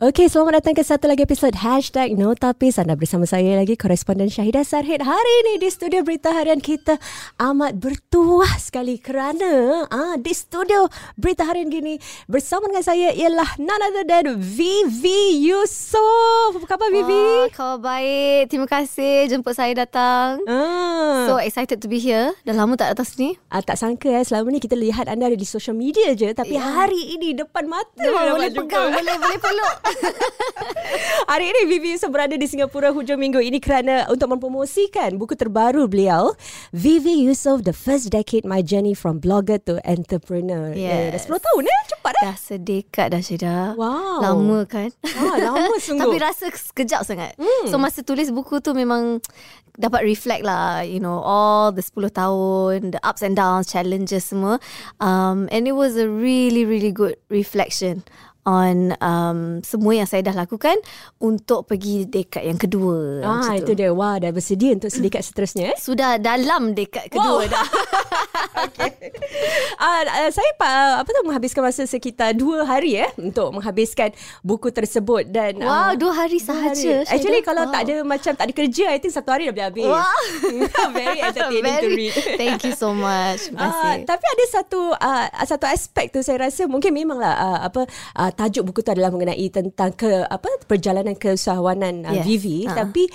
Okey, selamat datang ke satu lagi episod Hashtag Notapis. Anda bersama saya lagi, koresponden Syahidah Sarhid. Hari ini di studio berita harian kita amat bertuah sekali kerana ah, di studio berita harian gini bersama dengan saya ialah none other than Vivi Yusof. Apa khabar Vivi? Wah, khabar baik. Terima kasih jemput saya datang. Ah. So excited to be here. Dah lama tak datang sini. Ah, tak sangka eh, selama ni kita lihat anda ada di social media je. Tapi Ya. hari ini depan mata. Boleh pegang, boleh boleh peluk. Hari ini Vivi Yusof berada di Singapura hujung minggu ini kerana untuk mempromosikan buku terbaru beliau Vivi Yusof The First Decade My Journey from Blogger to Entrepreneur. Eh, dah Yes. 10 tahun eh? Cepat eh? dah sedekat dah Syeda. Wow. Lama kan? Ah, lama sungguh. Tapi rasa sekejap sangat. Hmm. So masa tulis buku tu memang dapat reflect lah, you know, all the 10 tahun, the ups and downs, challenges semua. Um, and it was a really, really good reflection on um, semua yang saya dah lakukan untuk pergi dekad yang kedua. Ah, itu tu. dia. Wah, dah bersedia untuk sedekat seterusnya eh? Sudah dalam dekad kedua Wow. dah. Ah, uh, saya pa, apa tu menghabiskan masa sekitar dua hari eh untuk menghabiskan buku tersebut dan Wow, ah, dua hari dua sahaja. hari. Actually Syeda. kalau Wow. tak ada macam tak ada kerja I think satu hari dah boleh habis. Wow. Very entertaining to Very- read. Thank you so much. Terima kasih. tapi ada satu uh, satu aspek tu saya rasa mungkin memanglah uh, apa uh, tajuk buku tu adalah mengenai tentang ke apa perjalanan keusahawanan uh, Yes. Vivi Ah. tapi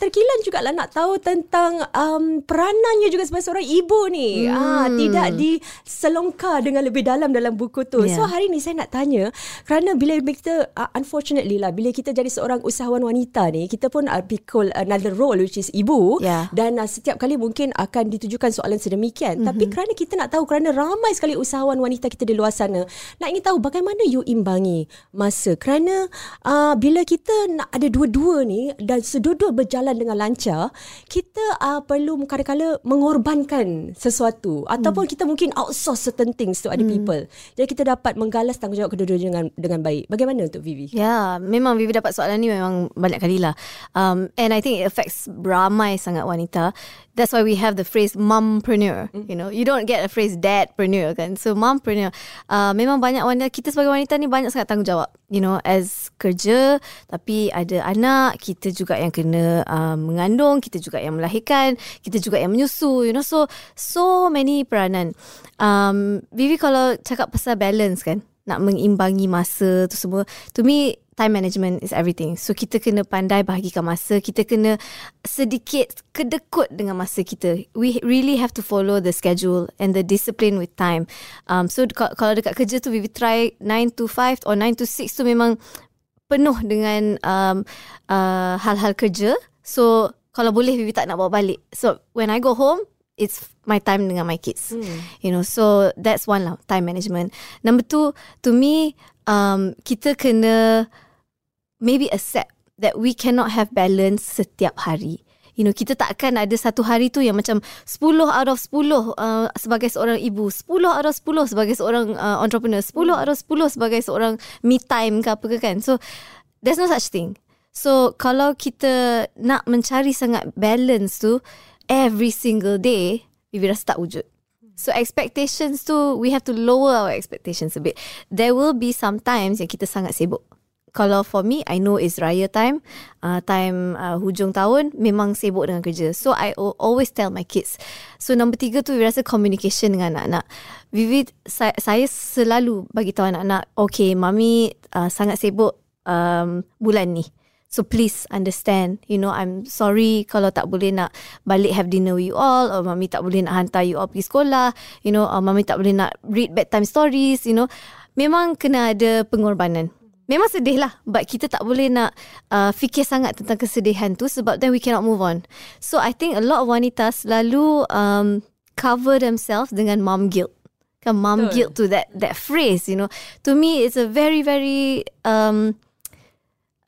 terkilan juga lah nak tahu tentang um, peranannya juga sebagai seorang ibu ni Hmm. ah tidak diselongkar dengan lebih dalam dalam buku tu Yeah. so hari ni saya nak tanya kerana bila kita uh, unfortunately lah bila kita jadi seorang usahawan wanita ni kita pun uh, pikul another role which is ibu Yeah. dan uh, setiap kali mungkin akan ditujukan soalan sedemikian mm-hmm. tapi kerana kita nak tahu kerana ramai sekali usahawan wanita kita di luar sana nak ingin tahu bagaimana you imbangi masa kerana uh, bila kita nak ada dua-dua ni dan sedua-dua berjalan dengan lancar kita uh, perlu kadang-kadang mengorbankan sesuatu ataupun Mhm. kita mungkin outsource certain things to other people jadi kita dapat menggalas tanggungjawab kedua-duanya dengan dengan baik bagaimana untuk Vivi Ya, memang Vivi dapat soalan ni memang banyak kali lah. Um, and I think it affects ramai sangat wanita. That's why we have the phrase mompreneur. You know, you don't get a phrase dadpreneur kan. So mompreneur. Uh, memang banyak wanita, kita sebagai wanita ni banyak sangat tanggungjawab. You know, as kerja, tapi ada anak, kita juga yang kena uh, mengandung, kita juga yang melahirkan, kita juga yang menyusu. You know, so so many peranan. Um, Vivi kalau cakap pasal balance kan, nak mengimbangi masa tu semua. To me time management is everything. So kita kena pandai bahagikan masa. Kita kena sedikit kedekut dengan masa kita. We really have to follow the schedule and the discipline with time. Um, so ka- kalau dekat kerja tu we try 9 to 5 or 9 to 6 tu memang penuh dengan um, uh, hal-hal kerja. So kalau boleh Vivi tak nak bawa balik. So when I go home it's my time dengan my kids Hmm. You know, so that's one lah, time management. Number two, to me, um, kita kena maybe accept that we cannot have balance setiap hari. You know, kita takkan ada satu hari tu yang macam 10 out of 10 uh, sebagai seorang ibu, 10 out of 10 sebagai seorang uh, entrepreneur, 10 out of 10 sebagai seorang me time ke apa ke kan. So, there's no such thing. So, kalau kita nak mencari sangat balance tu every single day, Vivi rasa wujud. So expectations tu we have to lower our expectations a bit. There will be some times yang kita sangat sibuk. Kalau for me, I know it's raya time, uh, time uh, hujung tahun, memang sibuk dengan kerja. So I al- always tell my kids. So number tiga tu, Vivi rasa communication dengan anak-anak. Vivi, saya, saya selalu bagi tahu anak-anak, okay, mami uh, sangat sibuk um, bulan ni. So please understand, you know, I'm sorry kalau tak boleh nak balik have dinner with you all or mami tak boleh nak hantar you all pergi sekolah, you know, or mami tak boleh nak read bedtime stories, you know. Memang kena ada pengorbanan. Memang sedih lah But kita tak boleh nak uh, Fikir sangat tentang kesedihan tu Sebab then we cannot move on So I think a lot of wanita Selalu um, Cover themselves Dengan mom guilt Kan mom Betul. guilt to that That phrase you know To me it's a very very um,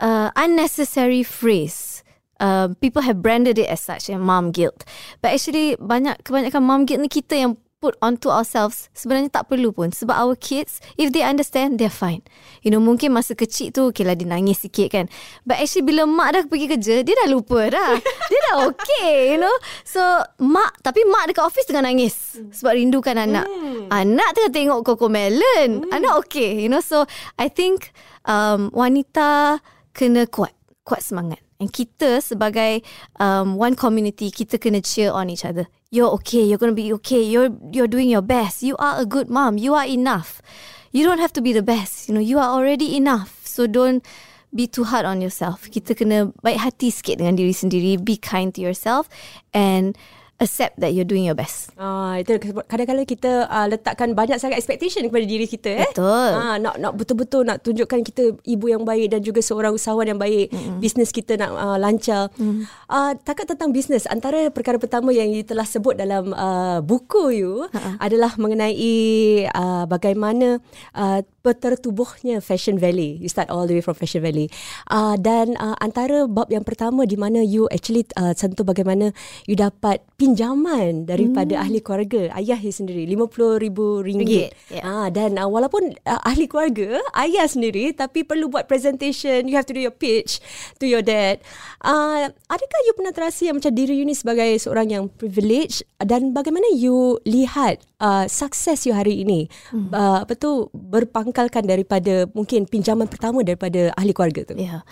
uh, unnecessary phrase. Uh, people have branded it as such, yang mom guilt. But actually, banyak kebanyakan mom guilt ni kita yang put onto ourselves sebenarnya tak perlu pun. Sebab our kids if they understand they're fine. You know mungkin masa kecil tu okay lah dia nangis sikit kan. But actually bila mak dah pergi kerja dia dah lupa dah. Dia dah okay you know. So mak tapi mak dekat office tengah nangis. Sebab rindukan anak. Anak tengah tengok Coco Melon. Anak okay. You know, so I think um, wanita kena kuat. Kuat semangat. And kita sebagai um, one community, kita kena cheer on each other. You're okay. You're going to be okay. You're you're doing your best. You are a good mom. You are enough. You don't have to be the best. You know, you are already enough. So don't be too hard on yourself. Kita kena baik hati sikit dengan diri sendiri. Be kind to yourself. And accept that you're doing your best. Ah, itu kadang-kadang kita uh, letakkan banyak sangat expectation kepada diri kita eh. Betul. Ah, nak nak betul-betul nak tunjukkan kita ibu yang baik dan juga seorang usahawan yang baik. Mm-hmm. Bisnes kita nak uh, lancar. Mm. Uh, takat tentang bisnes antara perkara pertama yang you telah sebut dalam uh, buku you uh-uh. adalah mengenai uh, bagaimana uh, bertertubuhnya Fashion Valley. You start all the way from Fashion Valley. Uh, dan uh, antara bab yang pertama di mana you actually uh, sentuh bagaimana you dapat pin pinjaman daripada hmm. ahli keluarga ayah dia sendiri RM50,000 ringgit. Yeah. Ah dan uh, walaupun uh, ahli keluarga ayah sendiri tapi perlu buat presentation you have to do your pitch to your dad. Uh, adakah you pernah terasa yang macam diri you ni sebagai seorang yang privilege dan bagaimana you lihat uh, sukses you hari ini hmm. uh, apa tu berpangkalkan daripada mungkin pinjaman pertama daripada ahli keluarga tu. Ya. Yeah.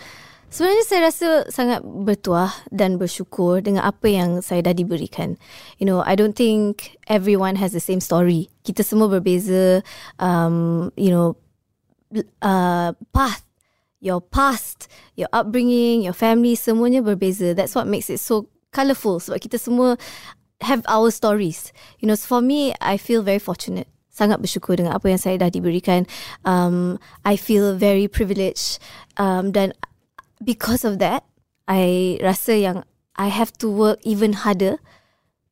Sebenarnya saya rasa sangat bertuah dan bersyukur dengan apa yang saya dah diberikan. You know, I don't think everyone has the same story. Kita semua berbeza. Um, you know, uh, path, your past, your upbringing, your family, semuanya berbeza. That's what makes it so colourful. Sebab kita semua have our stories. You know, so for me, I feel very fortunate. Sangat bersyukur dengan apa yang saya dah diberikan. Um, I feel very privileged. Um, dan because of that, I rasa yang I have to work even harder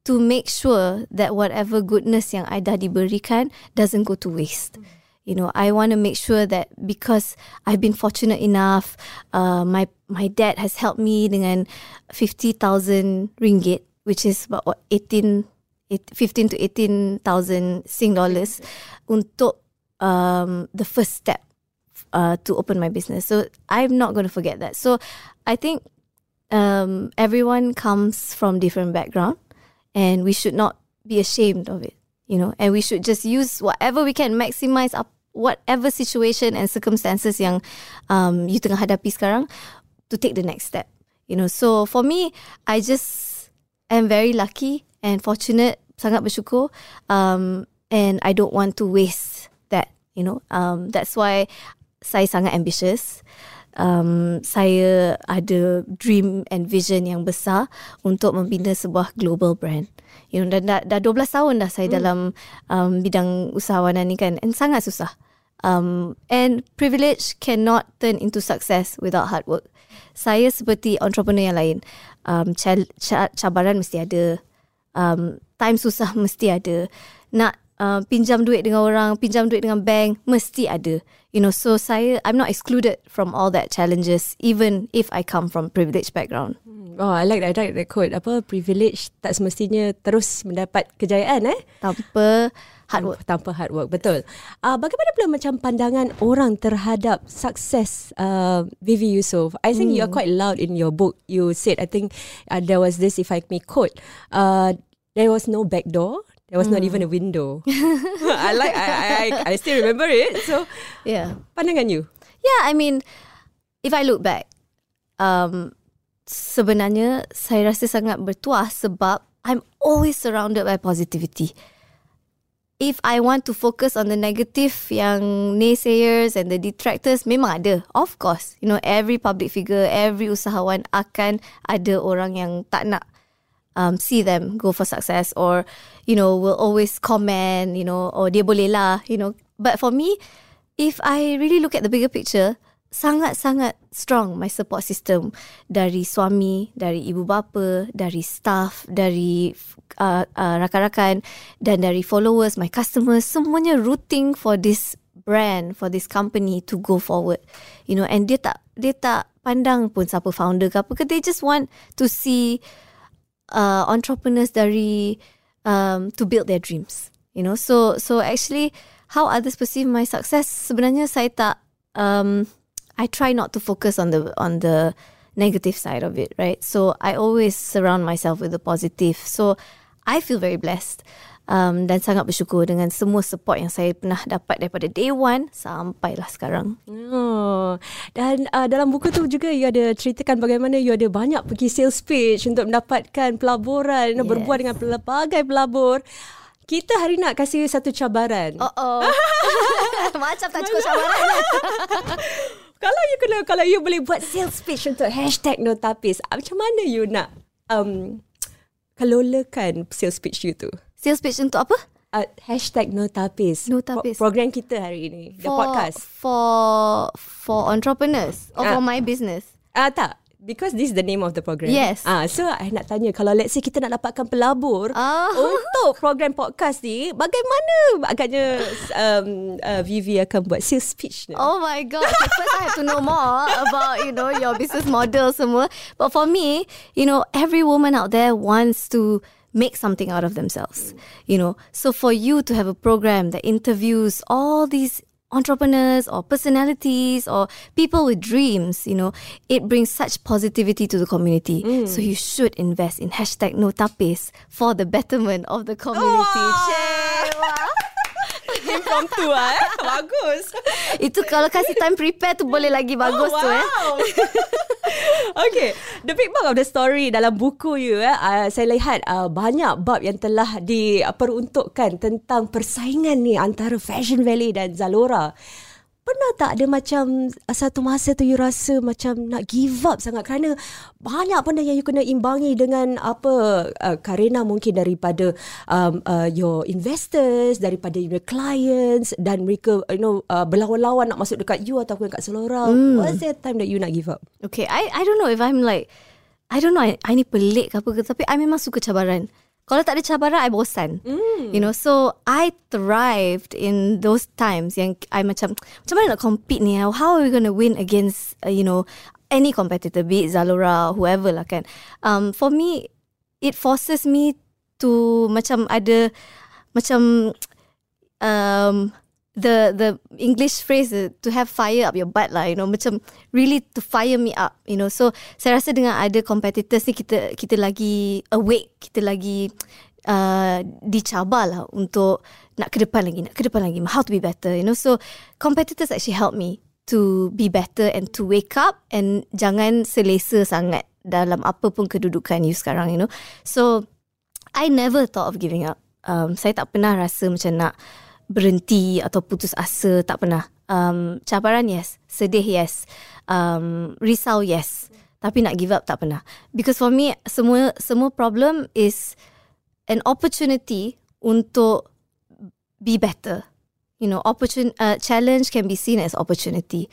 to make sure that whatever goodness yang I dah diberikan doesn't go to waste. Mm. You know, I want to make sure that because I've been fortunate enough, uh, my my dad has helped me dengan 50,000 ringgit, which is about what, 18, 15 to 18,000 Sing dollars untuk um, the first step uh, to open my business. So I'm not going to forget that. So I think um, everyone comes from different background, and we should not be ashamed of it. You know, and we should just use whatever we can maximize up whatever situation and circumstances yang um, you tengah hadapi sekarang to take the next step. You know, so for me, I just am very lucky and fortunate, sangat bersyukur, um, and I don't want to waste that. You know, um, that's why saya sangat ambitious. Um, saya ada dream and vision yang besar untuk membina sebuah global brand. You know, dah, dah, dah 12 tahun dah saya hmm. dalam um, bidang usahawanan ni kan. And sangat susah. Um, and privilege cannot turn into success without hard work. Saya seperti entrepreneur yang lain. Um, cabaran mesti ada. Um, time susah mesti ada. Nak uh, pinjam duit dengan orang, pinjam duit dengan bank, mesti ada. You know, so saya, I'm not excluded from all that challenges, even if I come from privileged background. Hmm. Oh, I like that. I like that quote. Apa, privilege tak semestinya terus mendapat kejayaan eh? Tanpa hard work. Tanpa hard work, betul. Uh, bagaimana pula macam pandangan orang terhadap sukses uh, Vivi Yusof? I think hmm. you are quite loud in your book. You said, I think uh, there was this, if I may quote, uh, there was no back door, There was mm. not even a window. I like. I, I I still remember it. So yeah. Pandangan you? Yeah, I mean, if I look back, um, sebenarnya saya rasa sangat bertuah sebab I'm always surrounded by positivity. If I want to focus on the negative yang naysayers and the detractors, memang ada. Of course. You know, every public figure, every usahawan akan ada orang yang tak nak um, see them go for success or you know will always comment you know or dia boleh lah you know. But for me if I really look at the bigger picture sangat-sangat strong my support system. Dari suami, dari ibu bapa, dari staff, dari uh, uh, rakan-rakan dan dari followers, my customers, semuanya rooting for this brand, for this company to go forward. You know, and dia tak dia tak pandang pun siapa founder ke apa ke, they just want to see uh, entrepreneurs dari um, to build their dreams. You know, so so actually, how others perceive my success sebenarnya saya tak. Um, I try not to focus on the on the negative side of it, right? So I always surround myself with the positive. So I feel very blessed. Um, dan sangat bersyukur dengan semua support yang saya pernah dapat daripada day one sampailah sekarang. Oh. Dan uh, dalam buku tu juga you ada ceritakan bagaimana you ada banyak pergi sales pitch untuk mendapatkan pelaburan, yes. berbual dengan pelbagai pelabur. Kita hari nak kasih satu cabaran. Oh oh. Macam tak cukup cabaran. kalau you kena kalau you boleh buat sales pitch untuk hashtag Notapis, ah, macam mana you nak um, kelolakan sales pitch you tu? Sales pitch untuk apa? Uh, hashtag Notapis. Notapis. Pro- program kita hari ini. The For- podcast. For for entrepreneurs or Ah. for my business. Ah tak. Because this is the name of the program. Yes. Ah, so I nak tanya kalau let's say kita nak dapatkan pelabur Ah. untuk program podcast ni, bagaimana agaknya um, uh, Vivi akan buat sales pitch ni? Oh my god. Okay, first I have to know more about, you know, your business model semua. But for me, you know, every woman out there wants to make something out of themselves. You know, so for you to have a program that interviews all these entrepreneurs or personalities or people with dreams, you know, it brings such positivity to the community. Mm. So you should invest in hashtag no tapis for the betterment of the community. Wah. Impromptu ah, eh? Bagus. Itu kalau kasih time prepare tu boleh lagi bagus oh, tu eh. wow. okay, the big bug of the story dalam buku you, eh, uh, saya lihat uh, banyak bab yang telah diperuntukkan tentang persaingan ni antara Fashion Valley dan Zalora. Pernah tak ada macam uh, satu masa tu you rasa macam nak give up sangat kerana banyak benda yang you kena imbangi dengan apa uh, karena mungkin daripada um, uh, your investors, daripada your clients dan mereka you know uh, berlawan-lawan nak masuk dekat you ataupun kat Selora. Mm. What's the time that you nak give up? Okay, I I don't know if I'm like I don't know I, I ni pelik ke apa ke tapi I memang suka cabaran. Kalau tak ada cabaran I bosan. Mm. You know, so I thrived in those times yang I macam macam mana nak compete ni? How are we going to win against uh, you know any competitor be it Zalora whoever lah kan. Um for me it forces me to macam ada macam um the the English phrase uh, to have fire up your butt lah you know macam really to fire me up you know. So saya rasa dengan ada competitors ni kita kita lagi awake kita lagi uh, dicabar lah untuk nak ke depan lagi nak ke depan lagi how to be better you know. So competitors actually help me to be better and to wake up and jangan selesa sangat dalam apa pun kedudukan you sekarang you know. So I never thought of giving up. Um, saya tak pernah rasa macam nak berhenti atau putus asa tak pernah. Um, cabaran yes, sedih yes, um, risau yes, tapi nak give up tak pernah. Because for me semua semua problem is an opportunity untuk be better. You know, opportun uh, challenge can be seen as opportunity.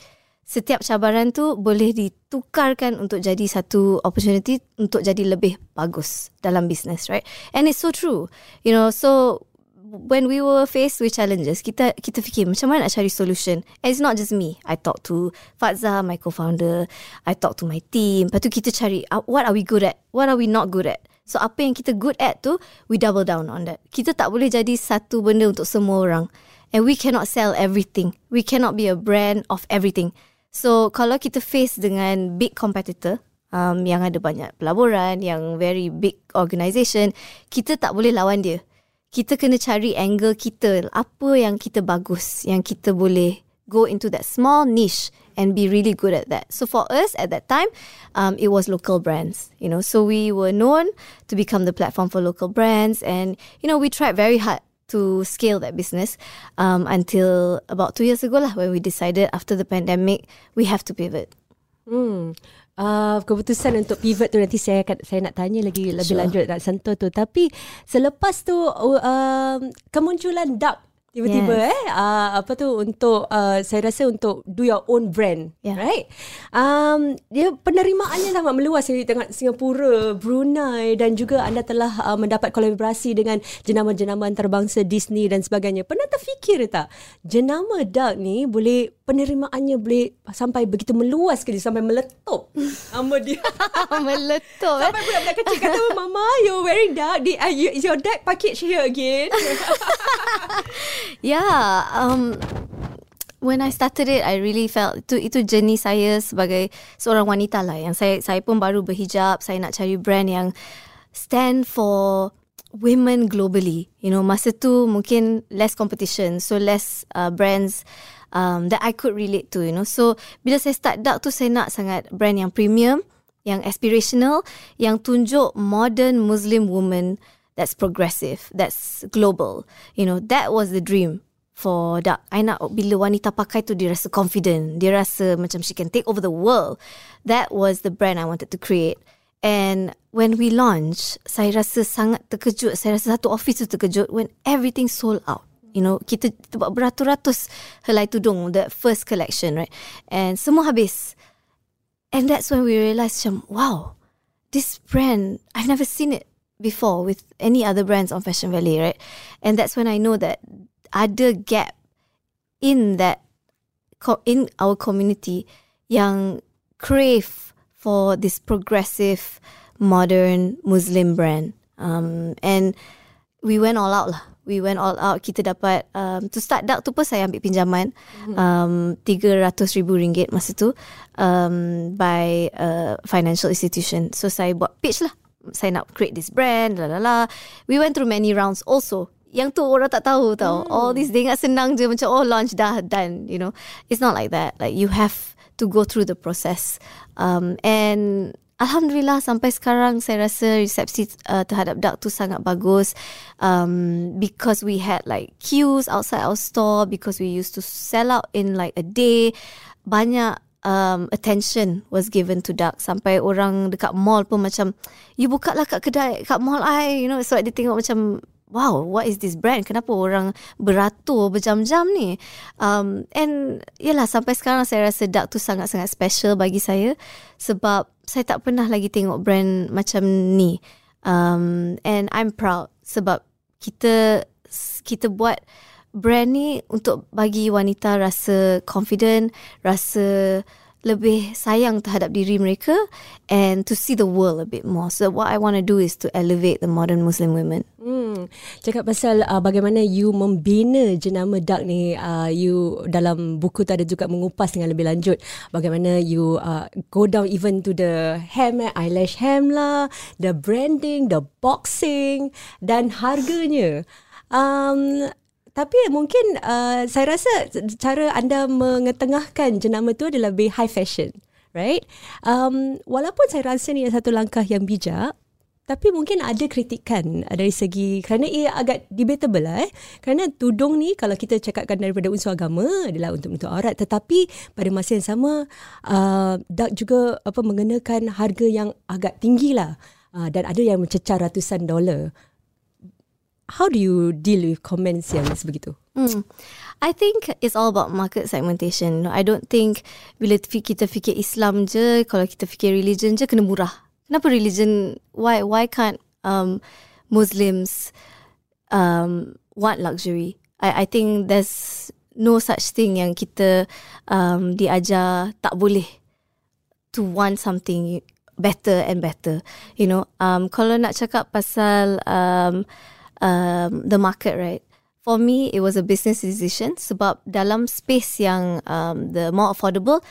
Setiap cabaran tu boleh ditukarkan untuk jadi satu opportunity untuk jadi lebih bagus dalam business, right? And it's so true. You know, so when we were faced with challenges, kita kita fikir macam mana nak cari solution. And it's not just me. I talk to Fazza, my co-founder. I talk to my team. Lepas tu kita cari uh, what are we good at? What are we not good at? So apa yang kita good at tu, we double down on that. Kita tak boleh jadi satu benda untuk semua orang. And we cannot sell everything. We cannot be a brand of everything. So kalau kita face dengan big competitor, um, yang ada banyak pelaburan, yang very big organisation, kita tak boleh lawan dia kita kena cari angle kita. Apa yang kita bagus yang kita boleh go into that small niche and be really good at that. So for us at that time um, it was local brands you know. So we were known to become the platform for local brands and you know we tried very hard to scale that business um, until about two years ago lah when we decided after the pandemic we have to pivot. Hmm. Uh, keputusan untuk pivot tu nanti saya akan saya nak tanya lagi lebih Sure. lanjut nak sentuh tu tapi selepas tu uh, um, kemunculan Duck tiba-tiba Yes. eh uh, apa tu untuk uh, saya rasa untuk do your own brand Yeah. right? Um, dia penerimaannya sangat meluas. Di tengah Singapura Brunei dan juga anda telah uh, mendapat kolaborasi dengan jenama-jenama antarabangsa Disney dan sebagainya. Pernah terfikir tak jenama Duck ni boleh penerimaannya boleh sampai begitu meluas ke dia sampai meletup nama dia? Meletup eh? sampai budak-budak kecil kata mama you wearing you, is your duck package here again Yeah, um, when I started it, I really felt itu itu journey saya sebagai seorang wanita lah. Yang saya saya pun baru berhijab. Saya nak cari brand yang stand for women globally. You know, masa tu mungkin less competition, so less uh, brands um, that I could relate to. You know, so bila saya start Duck tu saya nak sangat brand yang premium, yang aspirational, yang tunjuk modern Muslim woman that's progressive, that's global. You know, that was the dream for Duck. I nak bila wanita pakai tu dia rasa confident, dia rasa macam she can take over the world. That was the brand I wanted to create. And when we launch, saya rasa sangat terkejut. Saya rasa satu office tu terkejut when everything sold out. You know, kita, kita beratus-ratus helai tudung, the first collection, right? And semua habis. And that's when we realised, macam, wow, this brand, I've never seen it before with any other brands on Fashion Valley, right? And that's when I know that ada gap in that, in our community yang crave for this progressive, modern Muslim brand. Um, and we went all out lah. We went all out. Kita dapat um, to start Duck tu pun saya ambil pinjaman um, RM300,000 masa tu um, by a financial institution. So saya buat pitch lah. Saya nak create this brand, la la la. We went through many rounds also. Yang tu orang tak tahu tau. All this dia ingat senang je macam oh launch dah done, you know. It's not like that. Like you have to go through the process. Um, and Alhamdulillah sampai sekarang saya rasa resepsi uh, terhadap Duck tu sangat bagus um, because we had like queues outside our store because we used to sell out in like a day. Banyak um, attention was given to Duck sampai orang dekat mall pun macam you buka lah kat kedai kat mall I you know so dia tengok macam wow, what is this brand? Kenapa orang beratur berjam-jam ni? Um, and yelah, sampai sekarang saya rasa Duck tu sangat-sangat special bagi saya sebab saya tak pernah lagi tengok brand macam ni. Um, and I'm proud sebab kita kita buat brand ni untuk bagi wanita rasa confident, rasa lebih sayang terhadap diri mereka and to see the world a bit more. So what I want to do is to elevate the modern Muslim women. Hmm, cakap pasal uh, bagaimana you membina jenama Duck ni, uh, you dalam buku tu ada juga mengupas dengan lebih lanjut bagaimana you uh, go down even to the hem, eh, eyelash hem lah, the branding, the boxing dan harganya. Um, tapi mungkin uh, saya rasa cara anda mengetengahkan jenama tu adalah lebih high fashion, right? Um, walaupun saya rasa ni satu langkah yang bijak, tapi mungkin ada kritikan dari segi kerana ia agak debatable lah eh. Kerana tudung ni kalau kita cakapkan daripada unsur agama adalah untuk menutup aurat tetapi pada masa yang sama uh, Duck juga apa mengenakan harga yang agak tinggi lah. Uh, dan ada yang mencecar ratusan dolar how do you deal with comments yang sebegitu? Hmm. I think it's all about market segmentation. I don't think bila kita fikir Islam je, kalau kita fikir religion je kena murah. Kenapa religion? Why why can't um, Muslims um, want luxury? I I think there's no such thing yang kita um, diajar tak boleh to want something better and better. You know, um, kalau nak cakap pasal um, um, the market, right? For me, it was a business decision sebab dalam space yang um, the more affordable,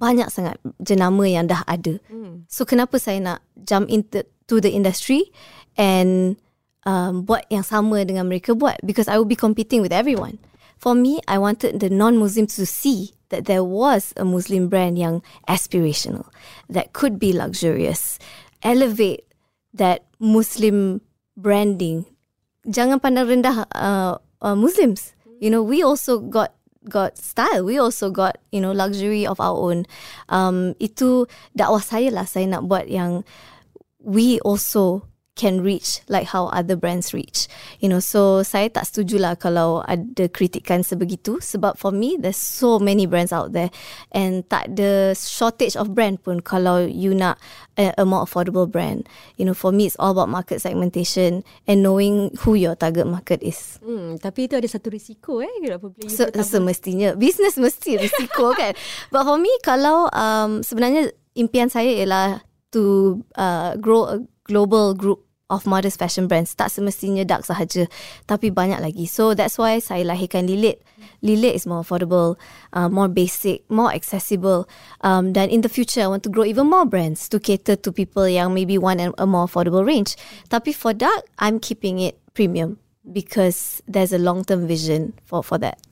banyak sangat jenama yang dah ada. Hmm. So kenapa saya nak jump into to the industry and um, buat yang sama dengan mereka buat? Because I will be competing with everyone. For me, I wanted the non-Muslims to see that there was a Muslim brand yang aspirational, that could be luxurious, elevate that Muslim branding jangan pandang rendah uh, uh, Muslims. You know, we also got got style. We also got you know luxury of our own. Um, itu dakwah saya lah. Saya nak buat yang we also can reach like how other brands reach. You know, so saya tak setuju lah kalau ada kritikan sebegitu sebab for me there's so many brands out there and tak ada shortage of brand pun kalau you nak a, a more affordable brand. You know, for me it's all about market segmentation and knowing who your target market is. Hmm, tapi itu ada satu risiko eh apabila so, semestinya business mesti risiko kan. But for me kalau um, sebenarnya impian saya ialah to uh, grow a global group of modest fashion brands. Tak semestinya dark sahaja, tapi banyak lagi. So that's why saya lahirkan Lilit. Lilit is more affordable, uh, more basic, more accessible. Um, dan in the future, I want to grow even more brands to cater to people yang maybe want a more affordable range. Tapi for dark, I'm keeping it premium because there's a long-term vision for for that.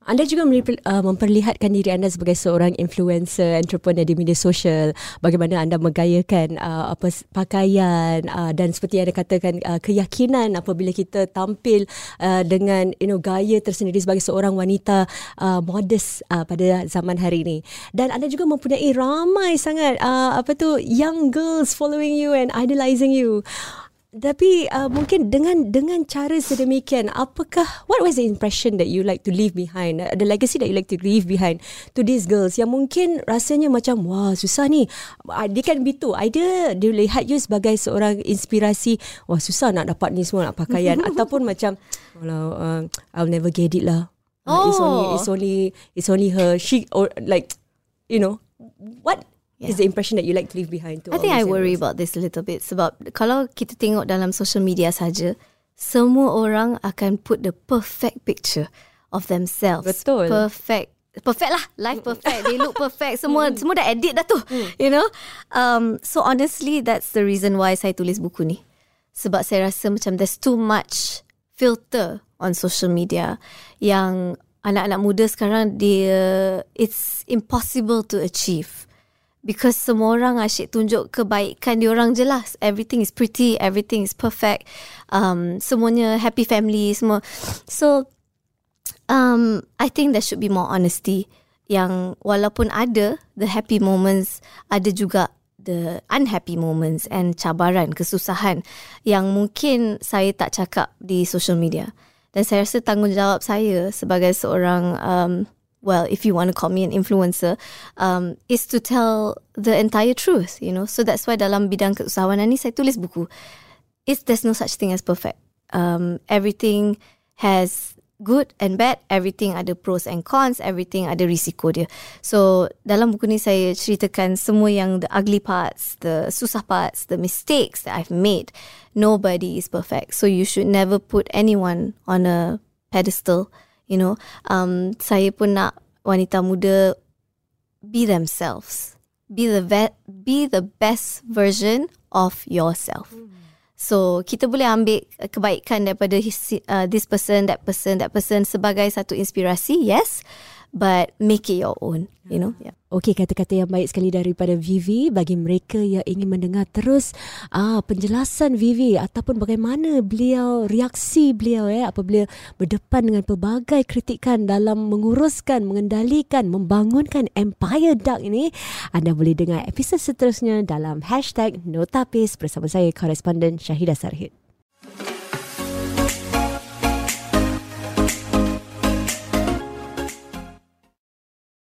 Anda juga uh, memperlihatkan diri anda sebagai seorang influencer, entrepreneur di media sosial. Bagaimana anda menggayakan uh, apa pakaian uh, dan seperti yang anda katakan uh, keyakinan apabila kita tampil uh, dengan you know gaya tersendiri sebagai seorang wanita uh, modest uh, pada zaman hari ini. Dan anda juga mempunyai ramai sangat uh, apa tu young girls following you and idolizing you. Tapi uh, mungkin dengan dengan cara sedemikian, apakah what was the impression that you like to leave behind, uh, the legacy that you like to leave behind to these girls yang mungkin rasanya macam wah susah ni. Uh, they can be too. Either dia lihat you sebagai seorang inspirasi, wah susah nak dapat ni semua nak pakaian ataupun macam well, uh, I'll never get it lah. Uh, oh. It's only it's only it's only her. She or like you know what yeah. is the impression that you like to leave behind to I think I worry about this a little bit sebab kalau kita tengok dalam social media saja semua orang akan put the perfect picture of themselves. Betul. Perfect. Perfect lah. Life perfect. They look perfect. Semua semua dah edit dah tu hmm. you know? Um so honestly that's the reason why saya tulis buku ni. Sebab saya rasa macam there's too much filter on social media yang anak-anak muda sekarang dia it's impossible to achieve Because semua orang asyik tunjuk kebaikan orang jelas. Everything is pretty, everything is perfect. Um, semuanya happy family, semua. So, um, I think there should be more honesty. Yang walaupun ada the happy moments, ada juga the unhappy moments and cabaran, kesusahan yang mungkin saya tak cakap di social media. Dan saya rasa tanggungjawab saya sebagai seorang um, well, if you want to call me an influencer, um, is to tell the entire truth, you know. So that's why dalam bidang keusahawanan ni saya tulis buku. It's there's no such thing as perfect. Um, everything has good and bad. Everything ada pros and cons. Everything ada risiko dia. So dalam buku ni saya ceritakan semua yang the ugly parts, the susah parts, the mistakes that I've made. Nobody is perfect. So you should never put anyone on a pedestal you know um saya pun nak wanita muda be themselves. Be the ve- be the best version of yourself. So kita boleh ambil kebaikan daripada his, uh, this person that person that person sebagai satu inspirasi yes but make it your own you know yeah Okey, kata-kata yang baik sekali daripada Vivi bagi mereka yang ingin mendengar terus ah penjelasan Vivi ataupun bagaimana beliau reaksi beliau ya apabila berdepan dengan pelbagai kritikan dalam menguruskan, mengendalikan, membangunkan Empire Dark ini. Anda boleh dengar episod seterusnya dalam #notapis bersama saya koresponden Syahidah Sarhid.